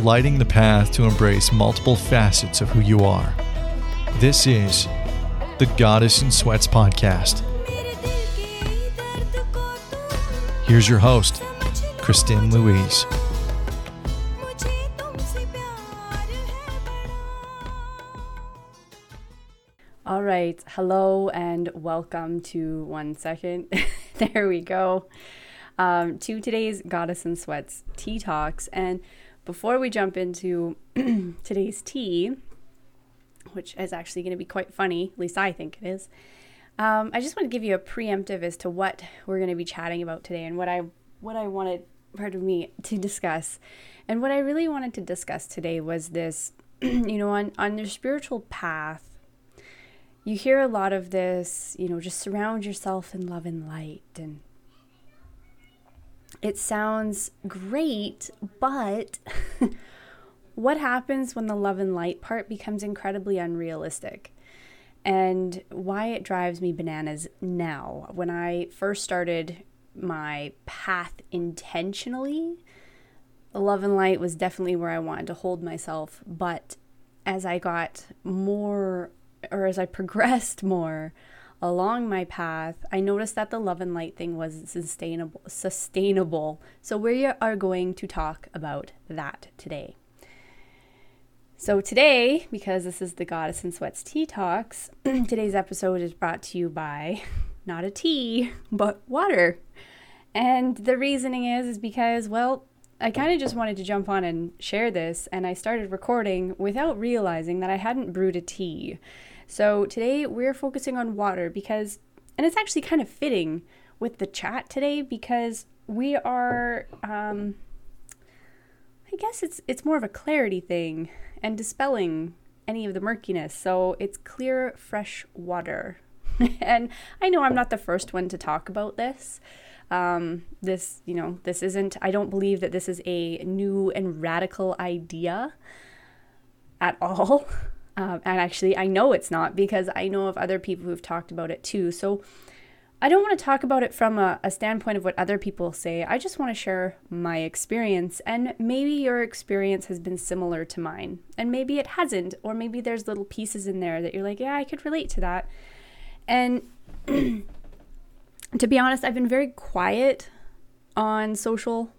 lighting the path to embrace multiple facets of who you are. This is the Goddess in Sweats podcast. Here's your host, Christine Louise. All right. Hello and welcome to one second. there we go. Um, to today's Goddess in Sweats tea talks. And before we jump into today's tea, which is actually going to be quite funny, at least I think it is, um, I just want to give you a preemptive as to what we're going to be chatting about today and what I what I wanted part of me to discuss. And what I really wanted to discuss today was this, you know, on on your spiritual path you hear a lot of this, you know, just surround yourself in love and light. And it sounds great, but what happens when the love and light part becomes incredibly unrealistic? And why it drives me bananas now. When I first started my path intentionally, love and light was definitely where I wanted to hold myself. But as I got more or as I progressed more along my path, I noticed that the love and light thing was sustainable sustainable. So we are going to talk about that today. So today, because this is the Goddess in Sweats Tea Talks, today's episode is brought to you by not a tea, but water. And the reasoning is is because well, I kind of just wanted to jump on and share this, and I started recording without realizing that I hadn't brewed a tea. So today we're focusing on water because, and it's actually kind of fitting with the chat today because we are, um, I guess it's it's more of a clarity thing and dispelling any of the murkiness. So it's clear, fresh water. and I know I'm not the first one to talk about this. Um, this, you know, this isn't, I don't believe that this is a new and radical idea at all. Um, and actually, I know it's not because I know of other people who've talked about it too. So I don't want to talk about it from a, a standpoint of what other people say. I just want to share my experience. And maybe your experience has been similar to mine. And maybe it hasn't. Or maybe there's little pieces in there that you're like, yeah, I could relate to that. And to be honest, I've been very quiet on social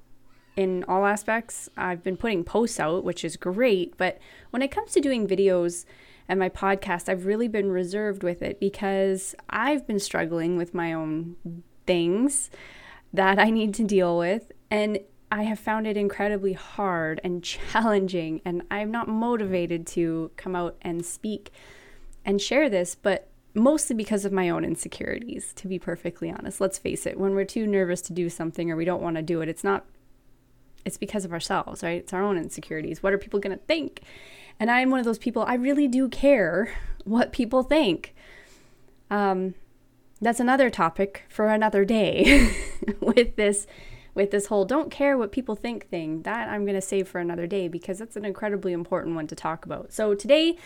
in all aspects. I've been putting posts out, which is great, but when it comes to doing videos and my podcast, I've really been reserved with it because I've been struggling with my own things that I need to deal with and I have found it incredibly hard and challenging and I'm not motivated to come out and speak and share this, but mostly because of my own insecurities, to be perfectly honest. Let's face it, when we're too nervous to do something or we don't want to do it, it's not it's because of ourselves, right? It's our own insecurities. What are people going to think? And I'm one of those people, I really do care what people think. Um, that's another topic for another day with this with this whole don't care what people think thing. That I'm going to save for another day because that's an incredibly important one to talk about. So today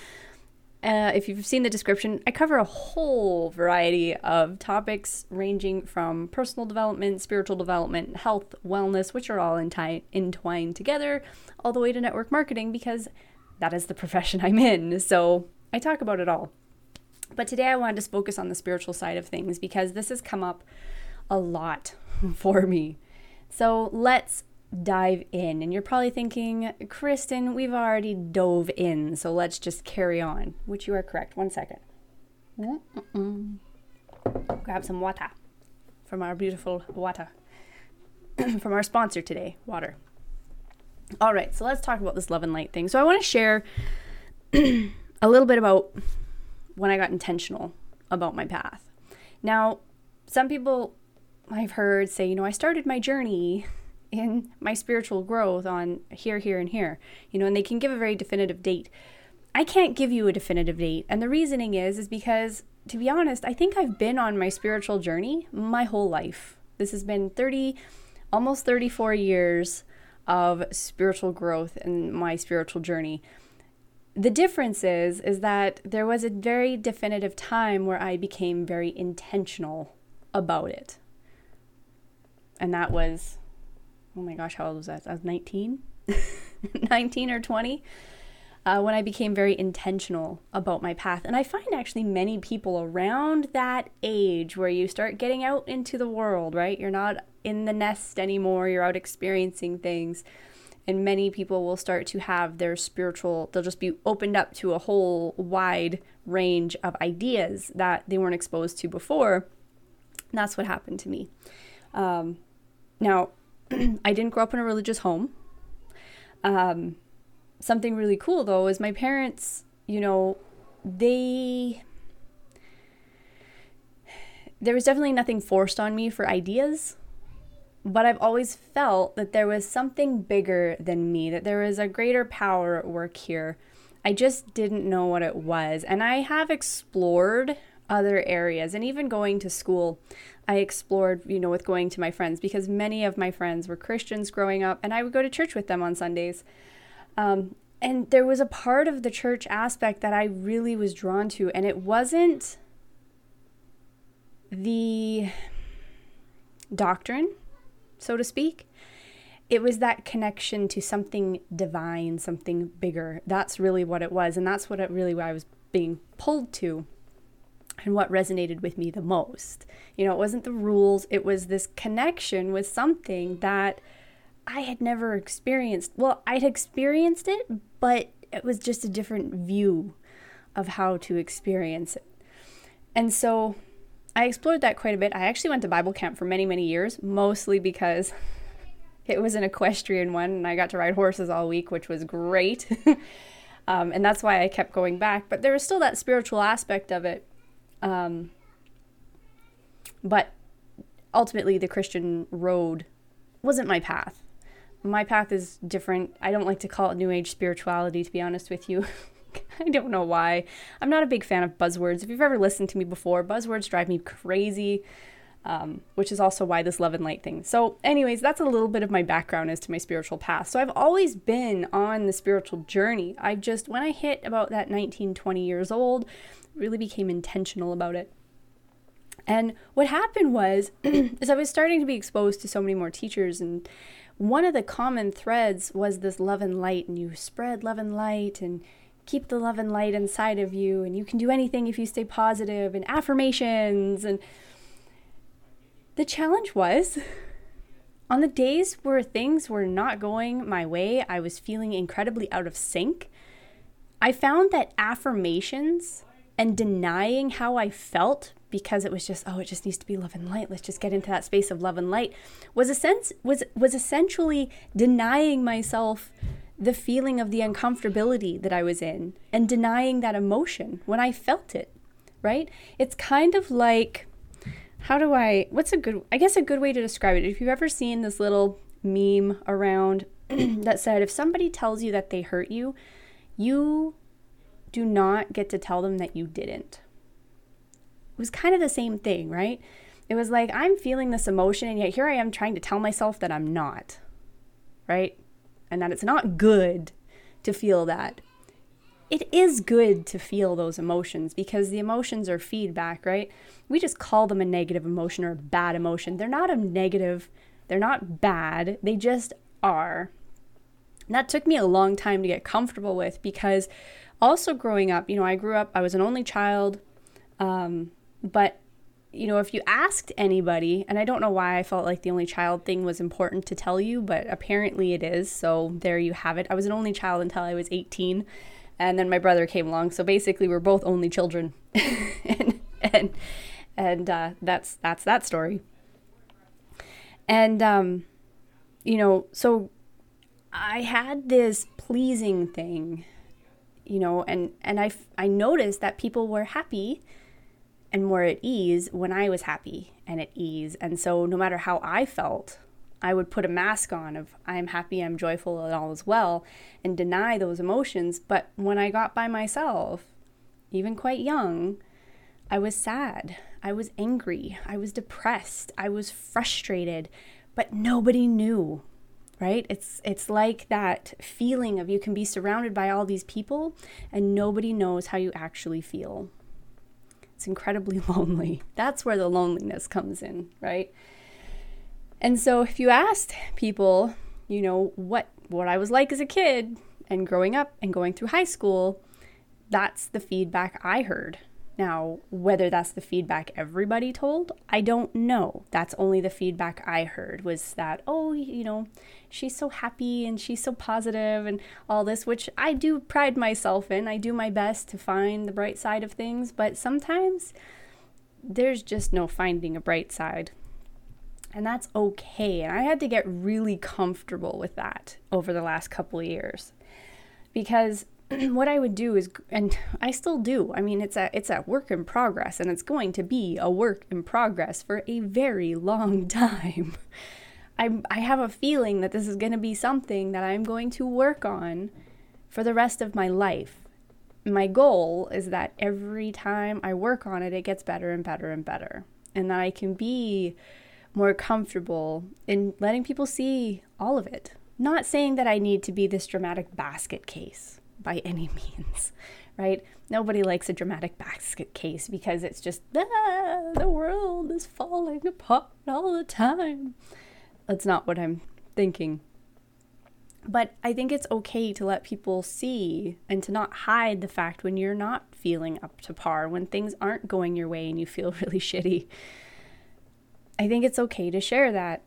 uh, if you've seen the description, I cover a whole variety of topics ranging from personal development, spiritual development, health, wellness, which are all enti- entwined together, all the way to network marketing because that is the profession I'm in. So I talk about it all. But today I wanted to focus on the spiritual side of things because this has come up a lot for me. So let's dive in. And you're probably thinking, Kristen, we've already dove in, so let's just carry on, which you are correct. One second. Mm-mm. Grab some water from our beautiful water, from our sponsor today, water. All right, so let's talk about this love and light thing. So I want to share a little bit about when I got intentional about my path. Now, some people I've heard say, you know, I started my journey in my spiritual growth on here, here, and here, you know, and they can give a very definitive date. I can't give you a definitive date. And the reasoning is, is because to be honest, I think I've been on my spiritual journey my whole life. This has been 30, almost 34 years of spiritual growth in my spiritual journey. The difference is, is that there was a very definitive time where I became very intentional about it. And that was oh my gosh, how old was that? I was 19. 19 or 20 uh, when I became very intentional about my path. And I find actually many people around that age where you start getting out into the world, right? You're not in the nest anymore, you're out experiencing things. And many people will start to have their spiritual, they'll just be opened up to a whole wide range of ideas that they weren't exposed to before. And that's what happened to me. Um, now, I didn't grow up in a religious home. Um, something really cool though is my parents, you know, they there was definitely nothing forced on me for ideas, but I've always felt that there was something bigger than me, that there was a greater power at work here. I just didn't know what it was. And I have explored other areas and even going to school. I explored, you know, with going to my friends because many of my friends were Christians growing up and I would go to church with them on Sundays. Um, and there was a part of the church aspect that I really was drawn to, and it wasn't the doctrine, so to speak. It was that connection to something divine, something bigger. That's really what it was, and that's what it really I was being pulled to and what resonated with me the most. You know, it wasn't the rules, it was this connection with something that I had never experienced. Well, I'd experienced it, but it was just a different view of how to experience it. And so I explored that quite a bit. I actually went to Bible camp for many, many years, mostly because it was an equestrian one and I got to ride horses all week, which was great. um, and that's why I kept going back. But there was still that spiritual aspect of it. Um, but ultimately, the Christian road wasn't my path my path is different. I don't like to call it new age spirituality, to be honest with you. I don't know why. I'm not a big fan of buzzwords. If you've ever listened to me before, buzzwords drive me crazy, um, which is also why this love and light thing. So, anyways, that's a little bit of my background as to my spiritual path. So, I've always been on the spiritual journey. I just, when I hit about that 19, 20 years old, really became intentional about it. And what happened was, is I was starting to be exposed to so many more teachers and one of the common threads was this love and light, and you spread love and light and keep the love and light inside of you, and you can do anything if you stay positive, and affirmations. And the challenge was on the days where things were not going my way, I was feeling incredibly out of sync. I found that affirmations and denying how I felt because it was just oh it just needs to be love and light. Let's just get into that space of love and light was a sense was was essentially denying myself the feeling of the uncomfortability that I was in and denying that emotion when I felt it right? It's kind of like how do I what's a good I guess a good way to describe it if you've ever seen this little meme around that said if somebody tells you that they hurt you you do not get to tell them that you didn't it was kind of the same thing, right? It was like, I'm feeling this emotion, and yet here I am trying to tell myself that I'm not, right? And that it's not good to feel that. It is good to feel those emotions because the emotions are feedback, right? We just call them a negative emotion or a bad emotion. They're not a negative, they're not bad, they just are. And that took me a long time to get comfortable with because also growing up, you know, I grew up, I was an only child. Um, but you know, if you asked anybody, and I don't know why I felt like the only child thing was important to tell you, but apparently it is. So there you have it. I was an only child until I was 18, and then my brother came along. So basically, we're both only children, and and and uh, that's that's that story. And um, you know, so I had this pleasing thing, you know, and and I I noticed that people were happy and more at ease when I was happy and at ease. And so, no matter how I felt, I would put a mask on of I'm happy, I'm joyful, and all is well, and deny those emotions. But when I got by myself, even quite young, I was sad, I was angry, I was depressed, I was frustrated, but nobody knew. Right? It's it's like that feeling of you can be surrounded by all these people and nobody knows how you actually feel. It's incredibly lonely. That's where the loneliness comes in, right? And so if you asked people, you know, what what I was like as a kid and growing up and going through high school, that's the feedback I heard. Now, whether that's the feedback everybody told, I don't know. That's only the feedback I heard was that, oh, you know, she's so happy and she's so positive and all this, which I do pride myself in. I do my best to find the bright side of things, but sometimes there's just no finding a bright side. And that's okay. And I had to get really comfortable with that over the last couple of years. Because what I would do is, and I still do. I mean, it's a it's a work in progress, and it's going to be a work in progress for a very long time. I I have a feeling that this is going to be something that I'm going to work on for the rest of my life. My goal is that every time I work on it, it gets better and better and better, and that I can be more comfortable in letting people see all of it. Not saying that I need to be this dramatic basket case by any means, right? Nobody likes a dramatic basket case because it's just, ah, the world is falling apart all the time. That's not what I'm thinking. But I think it's okay to let people see and to not hide the fact when you're not feeling up to par, when things aren't going your way and you feel really shitty. I think it's okay to share that.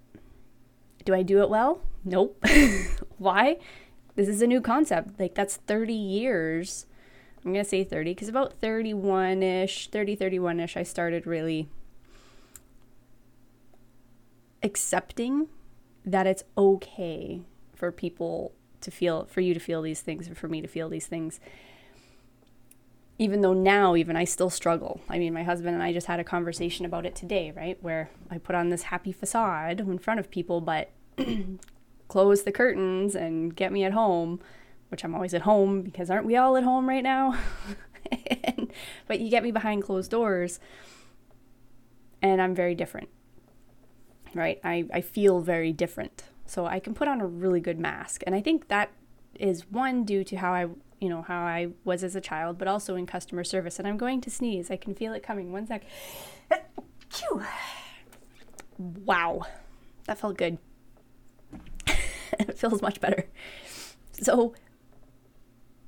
Do I do it well? Nope. Why? This is a new concept. Like that's 30 years. I'm going to say 30 because about 31 ish, 30, 31 ish, I started really accepting that it's okay for people to feel, for you to feel these things, for me to feel these things. Even though now, even I still struggle. I mean, my husband and I just had a conversation about it today, right? Where I put on this happy facade in front of people, but close the curtains and get me at home, which I'm always at home because aren't we all at home right now? and, but you get me behind closed doors and I'm very different, right? I, I feel very different. So I can put on a really good mask. And I think that is one due to how I, you know, how I was as a child, but also in customer service. And I'm going to sneeze. I can feel it coming. One sec. Wow. That felt good. it feels much better. So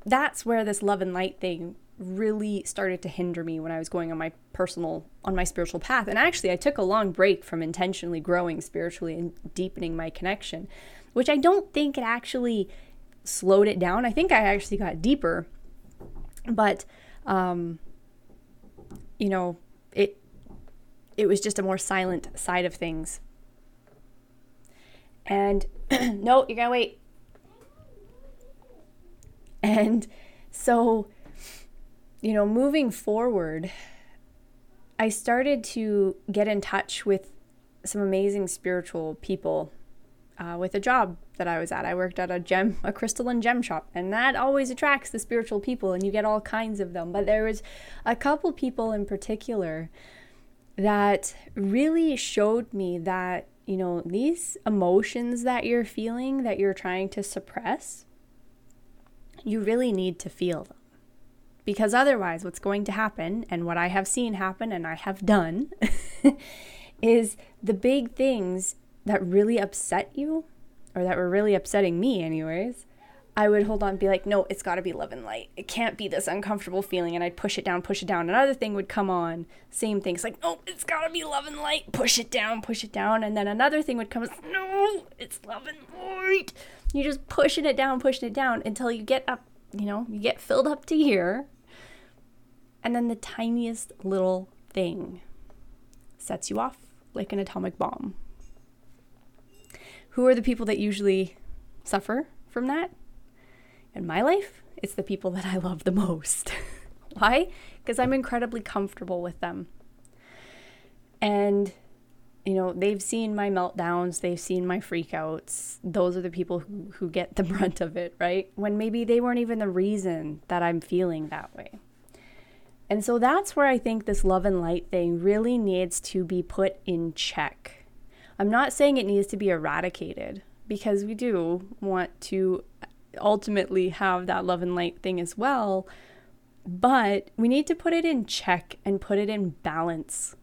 that's where this love and light thing really started to hinder me when I was going on my personal on my spiritual path. And actually I took a long break from intentionally growing spiritually and deepening my connection, which I don't think it actually slowed it down. I think I actually got deeper. But um you know, it it was just a more silent side of things. And no, you're gonna wait. And so, you know, moving forward, I started to get in touch with some amazing spiritual people uh, with a job that I was at. I worked at a gem, a crystal and gem shop, and that always attracts the spiritual people, and you get all kinds of them. But there was a couple people in particular that really showed me that you know, these emotions that you're feeling, that you're trying to suppress, you really need to feel them. Because otherwise, what's going to happen, and what I have seen happen and I have done, is the big things that really upset you, or that were really upsetting me, anyways, I would hold on and be like, no, it's got to be love and light. It can't be this uncomfortable feeling. And I'd push it down, push it down. Another thing would come on, same thing. It's like, no, it's got to be love and light. Push it down, push it down. And then another thing would come, no, it's love and light. You're just pushing it down, pushing it down until you get up, you know, you get filled up to here. And then the tiniest little thing sets you off like an atomic bomb. Who are the people that usually suffer from that? In my life, it's the people that I love the most. Why? Because I'm incredibly comfortable with them. And, you know, they've seen my meltdowns, they've seen my freakouts. Those are the people who, who get the brunt of it, right? When maybe they weren't even the reason that I'm feeling that way. And so that's where I think this love and light thing really needs to be put in check. I'm not saying it needs to be eradicated because we do want to ultimately have that love and light thing as well. But we need to put it in check and put it in balance.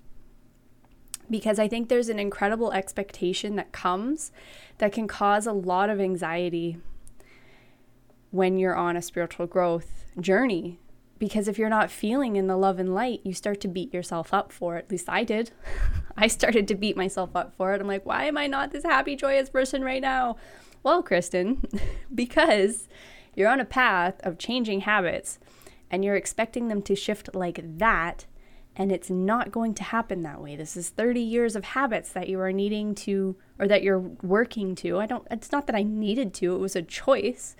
Because I think there's an incredible expectation that comes that can cause a lot of anxiety when you're on a spiritual growth journey. Because if you're not feeling in the love and light, you start to beat yourself up for it. At least I did. I started to beat myself up for it. I'm like, why am I not this happy, joyous person right now? Well, Kristen, because you're on a path of changing habits and you're expecting them to shift like that and it's not going to happen that way. This is 30 years of habits that you are needing to or that you're working to. I don't it's not that I needed to, it was a choice.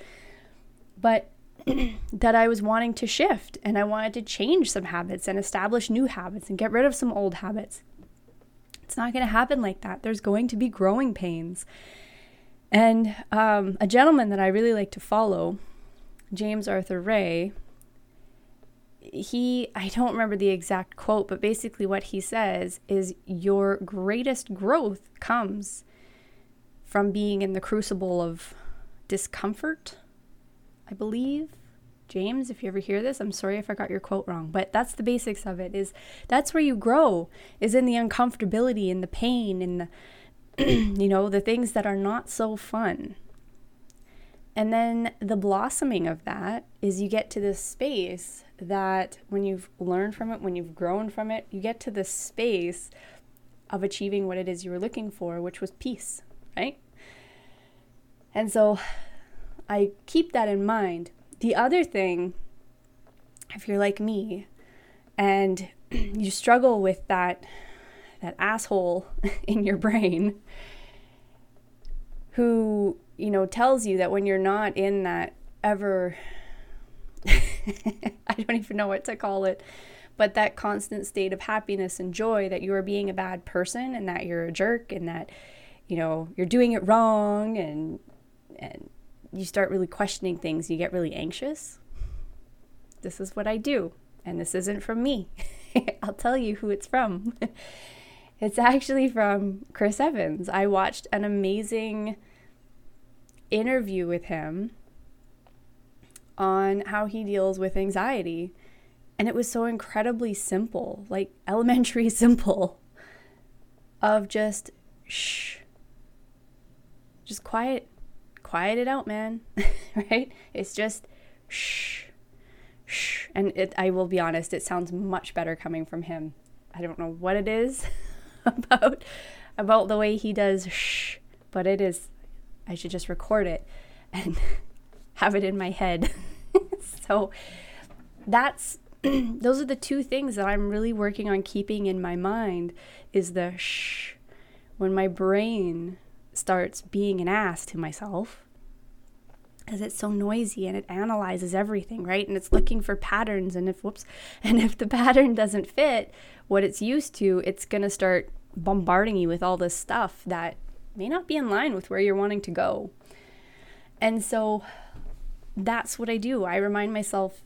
But that I was wanting to shift and I wanted to change some habits and establish new habits and get rid of some old habits. It's not going to happen like that. There's going to be growing pains. And um, a gentleman that I really like to follow, James Arthur Ray, he I don't remember the exact quote, but basically what he says is your greatest growth comes from being in the crucible of discomfort, I believe. James, if you ever hear this, I'm sorry if I got your quote wrong, but that's the basics of it is that's where you grow is in the uncomfortability in the pain in the you know, the things that are not so fun. And then the blossoming of that is you get to this space that when you've learned from it, when you've grown from it, you get to this space of achieving what it is you were looking for, which was peace, right? And so I keep that in mind. The other thing, if you're like me and you struggle with that that asshole in your brain who you know, tells you that when you're not in that ever, I don't even know what to call it, but that constant state of happiness and joy that you are being a bad person and that you're a jerk and that, you know, you're doing it wrong and, and you start really questioning things, you get really anxious. This is what I do. And this isn't from me. I'll tell you who it's from. It's actually from Chris Evans. I watched an amazing interview with him on how he deals with anxiety. And it was so incredibly simple, like elementary simple, of just shh, just quiet, quiet it out, man. right? It's just shh, shh. And it, I will be honest, it sounds much better coming from him. I don't know what it is about about the way he does shh, but it is I should just record it and have it in my head. so that's those are the two things that I'm really working on keeping in my mind is the shh when my brain starts being an ass to myself because it's so noisy and it analyzes everything, right? And it's looking for patterns and if whoops, and if the pattern doesn't fit what it's used to, it's going to start bombarding you with all this stuff that may not be in line with where you're wanting to go. And so that's what I do. I remind myself,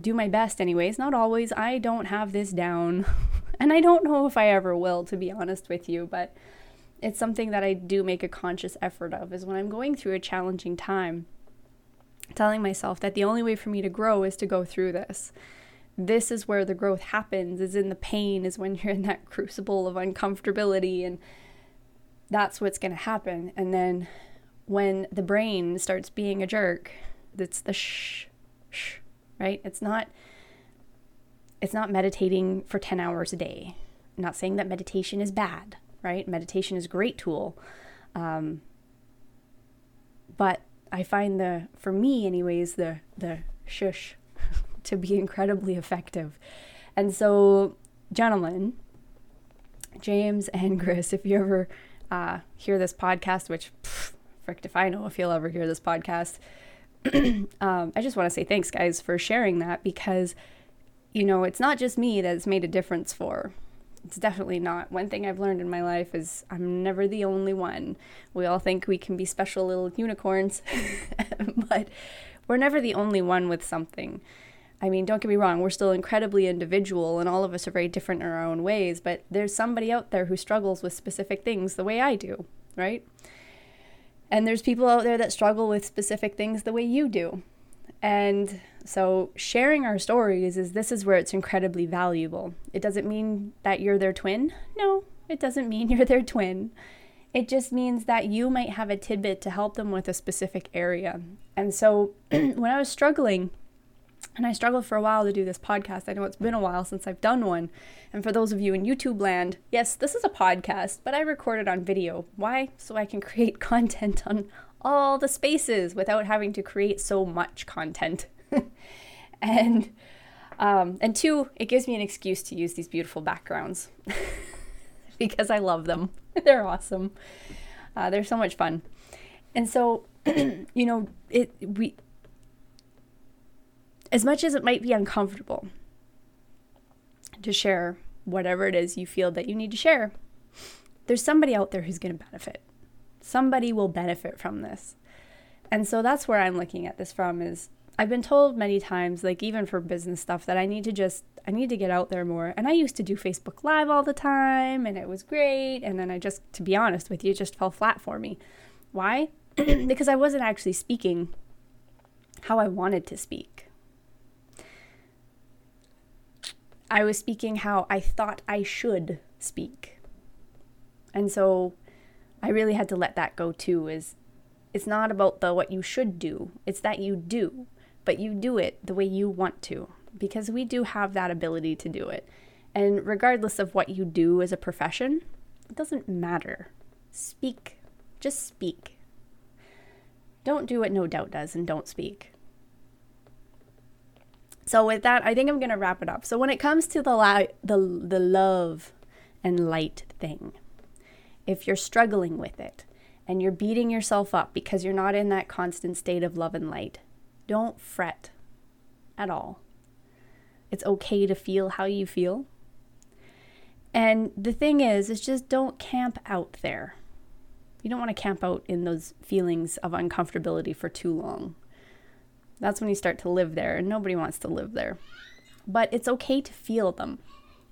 do my best, anyways. Not always. I don't have this down. and I don't know if I ever will, to be honest with you, but it's something that I do make a conscious effort of is when I'm going through a challenging time, telling myself that the only way for me to grow is to go through this. This is where the growth happens, is in the pain, is when you're in that crucible of uncomfortability and that's what's going to happen. And then when the brain starts being a jerk, it's the shh, shh, right? It's not it's not meditating for 10 hours a day. I'm not saying that meditation is bad, right? Meditation is a great tool. Um, but I find the for me anyways the the shush to be incredibly effective. And so gentlemen, James and Chris, if you ever uh, hear this podcast, which pff, frick if I know if you'll ever hear this podcast. um, I just want to say thanks, guys, for sharing that because, you know, it's not just me that's made a difference for. It's definitely not. One thing I've learned in my life is I'm never the only one. We all think we can be special little unicorns, but we're never the only one with something. I mean, don't get me wrong, we're still incredibly individual and all of us are very different in our own ways, but there's somebody out there who struggles with specific things the way I do, right? And there's people out there that struggle with specific things the way you do. And so sharing our stories is this is where it's incredibly valuable. It doesn't mean that you're their twin. No, it doesn't mean you're their twin. It just means that you might have a tidbit to help them with a specific area. And so when I was struggling, and I struggled for a while to do this podcast. I know it's been a while since I've done one. And for those of you in YouTube land, yes, this is a podcast, but I record it on video. Why? So I can create content on all the spaces without having to create so much content. and um, and two, it gives me an excuse to use these beautiful backgrounds because I love them. they're awesome. Uh, they're so much fun. And so, you know, it we as much as it might be uncomfortable to share whatever it is you feel that you need to share, there's somebody out there who's going to benefit. Somebody will benefit from this. And so that's where I'm looking at this from is I've been told many times like even for business stuff that I need to just I need to get out there more. And I used to do Facebook live all the time and it was great and then I just to be honest with you just fell flat for me. Why? because I wasn't actually speaking how I wanted to speak. I was speaking how I thought I should speak. And so I really had to let that go too is it's not about the what you should do. It's that you do, but you do it the way you want to because we do have that ability to do it. And regardless of what you do as a profession, it doesn't matter. Speak. Just speak. Don't do what no doubt does and don't speak. So with that, I think I'm gonna wrap it up. So when it comes to the li- the the love and light thing, if you're struggling with it and you're beating yourself up because you're not in that constant state of love and light, don't fret at all. It's okay to feel how you feel. And the thing is, is just don't camp out there. You don't want to camp out in those feelings of uncomfortability for too long. That's when you start to live there, and nobody wants to live there. But it's okay to feel them.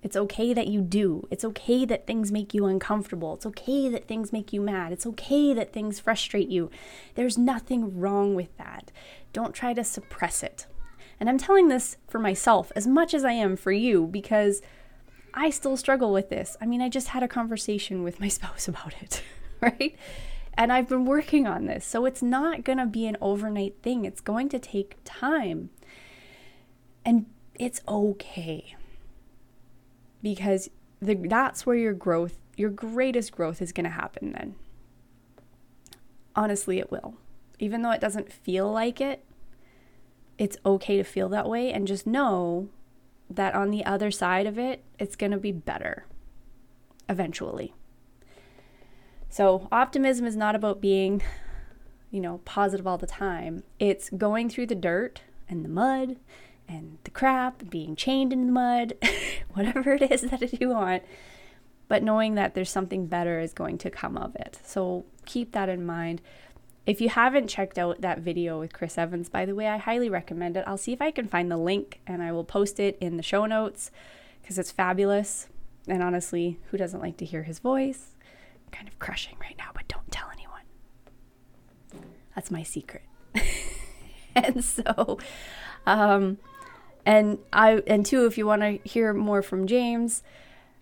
It's okay that you do. It's okay that things make you uncomfortable. It's okay that things make you mad. It's okay that things frustrate you. There's nothing wrong with that. Don't try to suppress it. And I'm telling this for myself as much as I am for you because I still struggle with this. I mean, I just had a conversation with my spouse about it, right? And I've been working on this. So it's not going to be an overnight thing, it's going to take time. And it's okay. Because the, that's where your growth, your greatest growth is going to happen then. Honestly, it will. Even though it doesn't feel like it, it's okay to feel that way and just know that on the other side of it, it's going to be better eventually. So, optimism is not about being, you know, positive all the time. It's going through the dirt and the mud and the crap, being chained in the mud, whatever it is that you want, but knowing that there's something better is going to come of it. So, keep that in mind. If you haven't checked out that video with Chris Evans, by the way, I highly recommend it. I'll see if I can find the link and I will post it in the show notes because it's fabulous. And honestly, who doesn't like to hear his voice? kind of crushing right now, but don't tell anyone. That's my secret. and so, um, and I and two, if you want to hear more from James,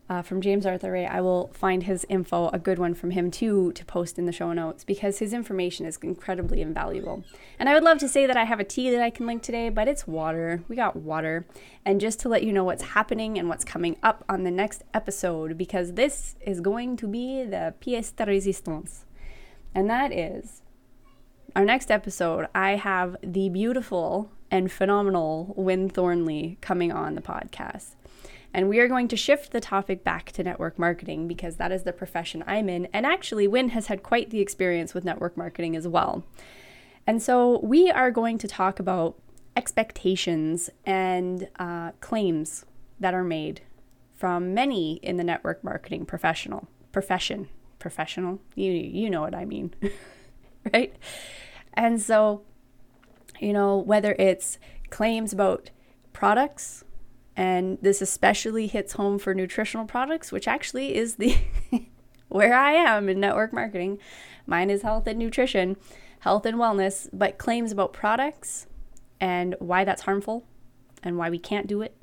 uh, from James Arthur Ray, I will find his info, a good one from him too, to post in the show notes because his information is incredibly invaluable. And I would love to say that I have a tea that I can link today, but it's water. We got water. And just to let you know what's happening and what's coming up on the next episode, because this is going to be the pièce de résistance. And that is our next episode. I have the beautiful and phenomenal Win Thornley coming on the podcast. And we are going to shift the topic back to network marketing because that is the profession I'm in. And actually, Win has had quite the experience with network marketing as well. And so we are going to talk about expectations and uh, claims that are made from many in the network marketing professional profession professional you you know what I mean right and so you know whether it's claims about products and this especially hits home for nutritional products, which actually is the where I am in network marketing. Mine is health and nutrition, health and wellness, but claims about products and why that's harmful and why we can't do it,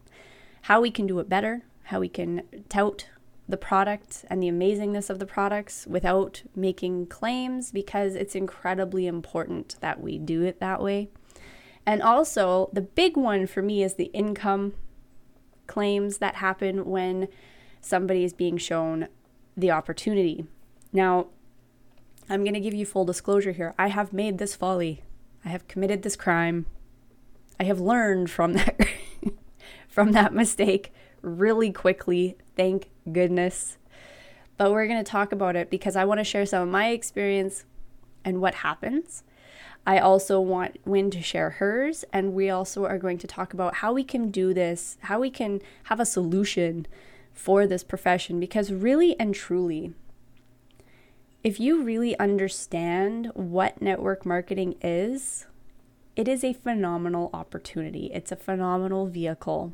how we can do it better, how we can tout the product and the amazingness of the products without making claims because it's incredibly important that we do it that way. And also, the big one for me is the income claims that happen when somebody is being shown the opportunity. Now, I'm going to give you full disclosure here. I have made this folly. I have committed this crime. I have learned from that from that mistake really quickly. Thank goodness. But we're going to talk about it because I want to share some of my experience and what happens. I also want Win to share hers, and we also are going to talk about how we can do this, how we can have a solution for this profession. Because, really and truly, if you really understand what network marketing is, it is a phenomenal opportunity. It's a phenomenal vehicle.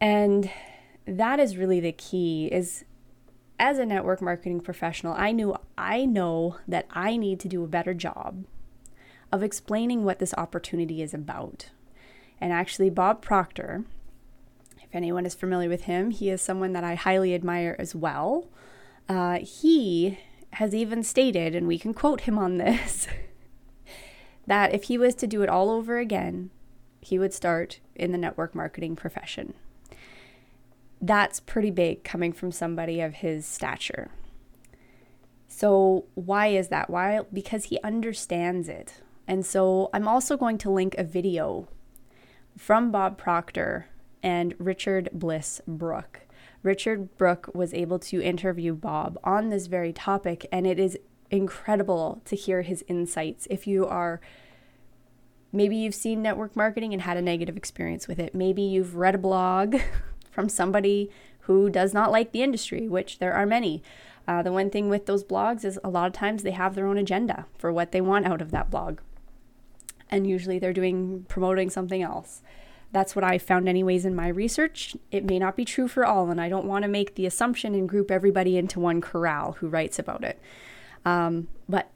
And that is really the key is as a network marketing professional, I knew I know that I need to do a better job of explaining what this opportunity is about. And actually Bob Proctor, if anyone is familiar with him, he is someone that I highly admire as well. Uh, he has even stated, and we can quote him on this, that if he was to do it all over again, he would start in the network marketing profession. That's pretty big coming from somebody of his stature. So, why is that? Why? Because he understands it. And so, I'm also going to link a video from Bob Proctor and Richard Bliss Brooke. Richard Brooke was able to interview Bob on this very topic, and it is incredible to hear his insights. If you are maybe you've seen network marketing and had a negative experience with it, maybe you've read a blog from somebody who does not like the industry, which there are many. Uh, the one thing with those blogs is a lot of times they have their own agenda for what they want out of that blog. And usually they're doing promoting something else. That's what I found, anyways, in my research. It may not be true for all, and I don't want to make the assumption and group everybody into one corral who writes about it. Um, but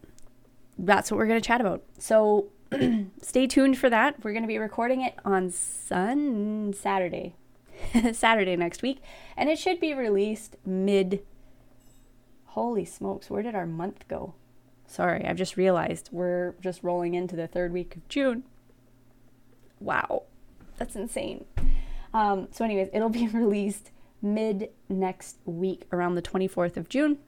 that's what we're going to chat about. So stay tuned for that. We're going to be recording it on Sun Saturday. Saturday next week, and it should be released mid. Holy smokes, where did our month go? Sorry, I've just realized we're just rolling into the third week of June. Wow, that's insane. Um, so, anyways, it'll be released mid next week around the 24th of June.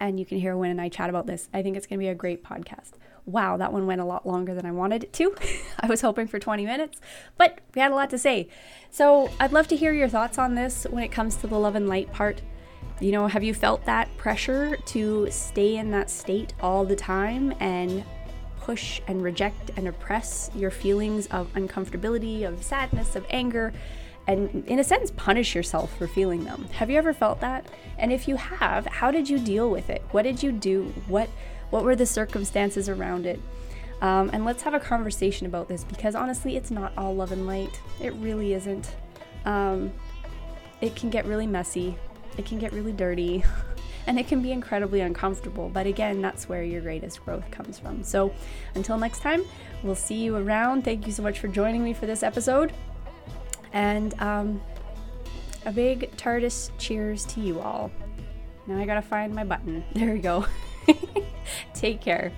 And you can hear Win and I chat about this. I think it's going to be a great podcast wow, that one went a lot longer than I wanted it to. I was hoping for 20 minutes, but we had a lot to say. So I'd love to hear your thoughts on this when it comes to the love and light part. You know, have you felt that pressure to stay in that state all the time and push and reject and oppress your feelings of uncomfortability, of sadness, of anger? and in a sense punish yourself for feeling them. Have you ever felt that? And if you have, how did you deal with it? What did you do? What what were the circumstances around it? Um, and let's have a conversation about this because honestly, it's not all love and light. It really isn't. Um, it can get really messy, it can get really dirty, and it can be incredibly uncomfortable. But again, that's where your greatest growth comes from. So until next time, we'll see you around. Thank you so much for joining me for this episode. And um, a big TARDIS cheers to you all. Now I gotta find my button. There we go. Take care.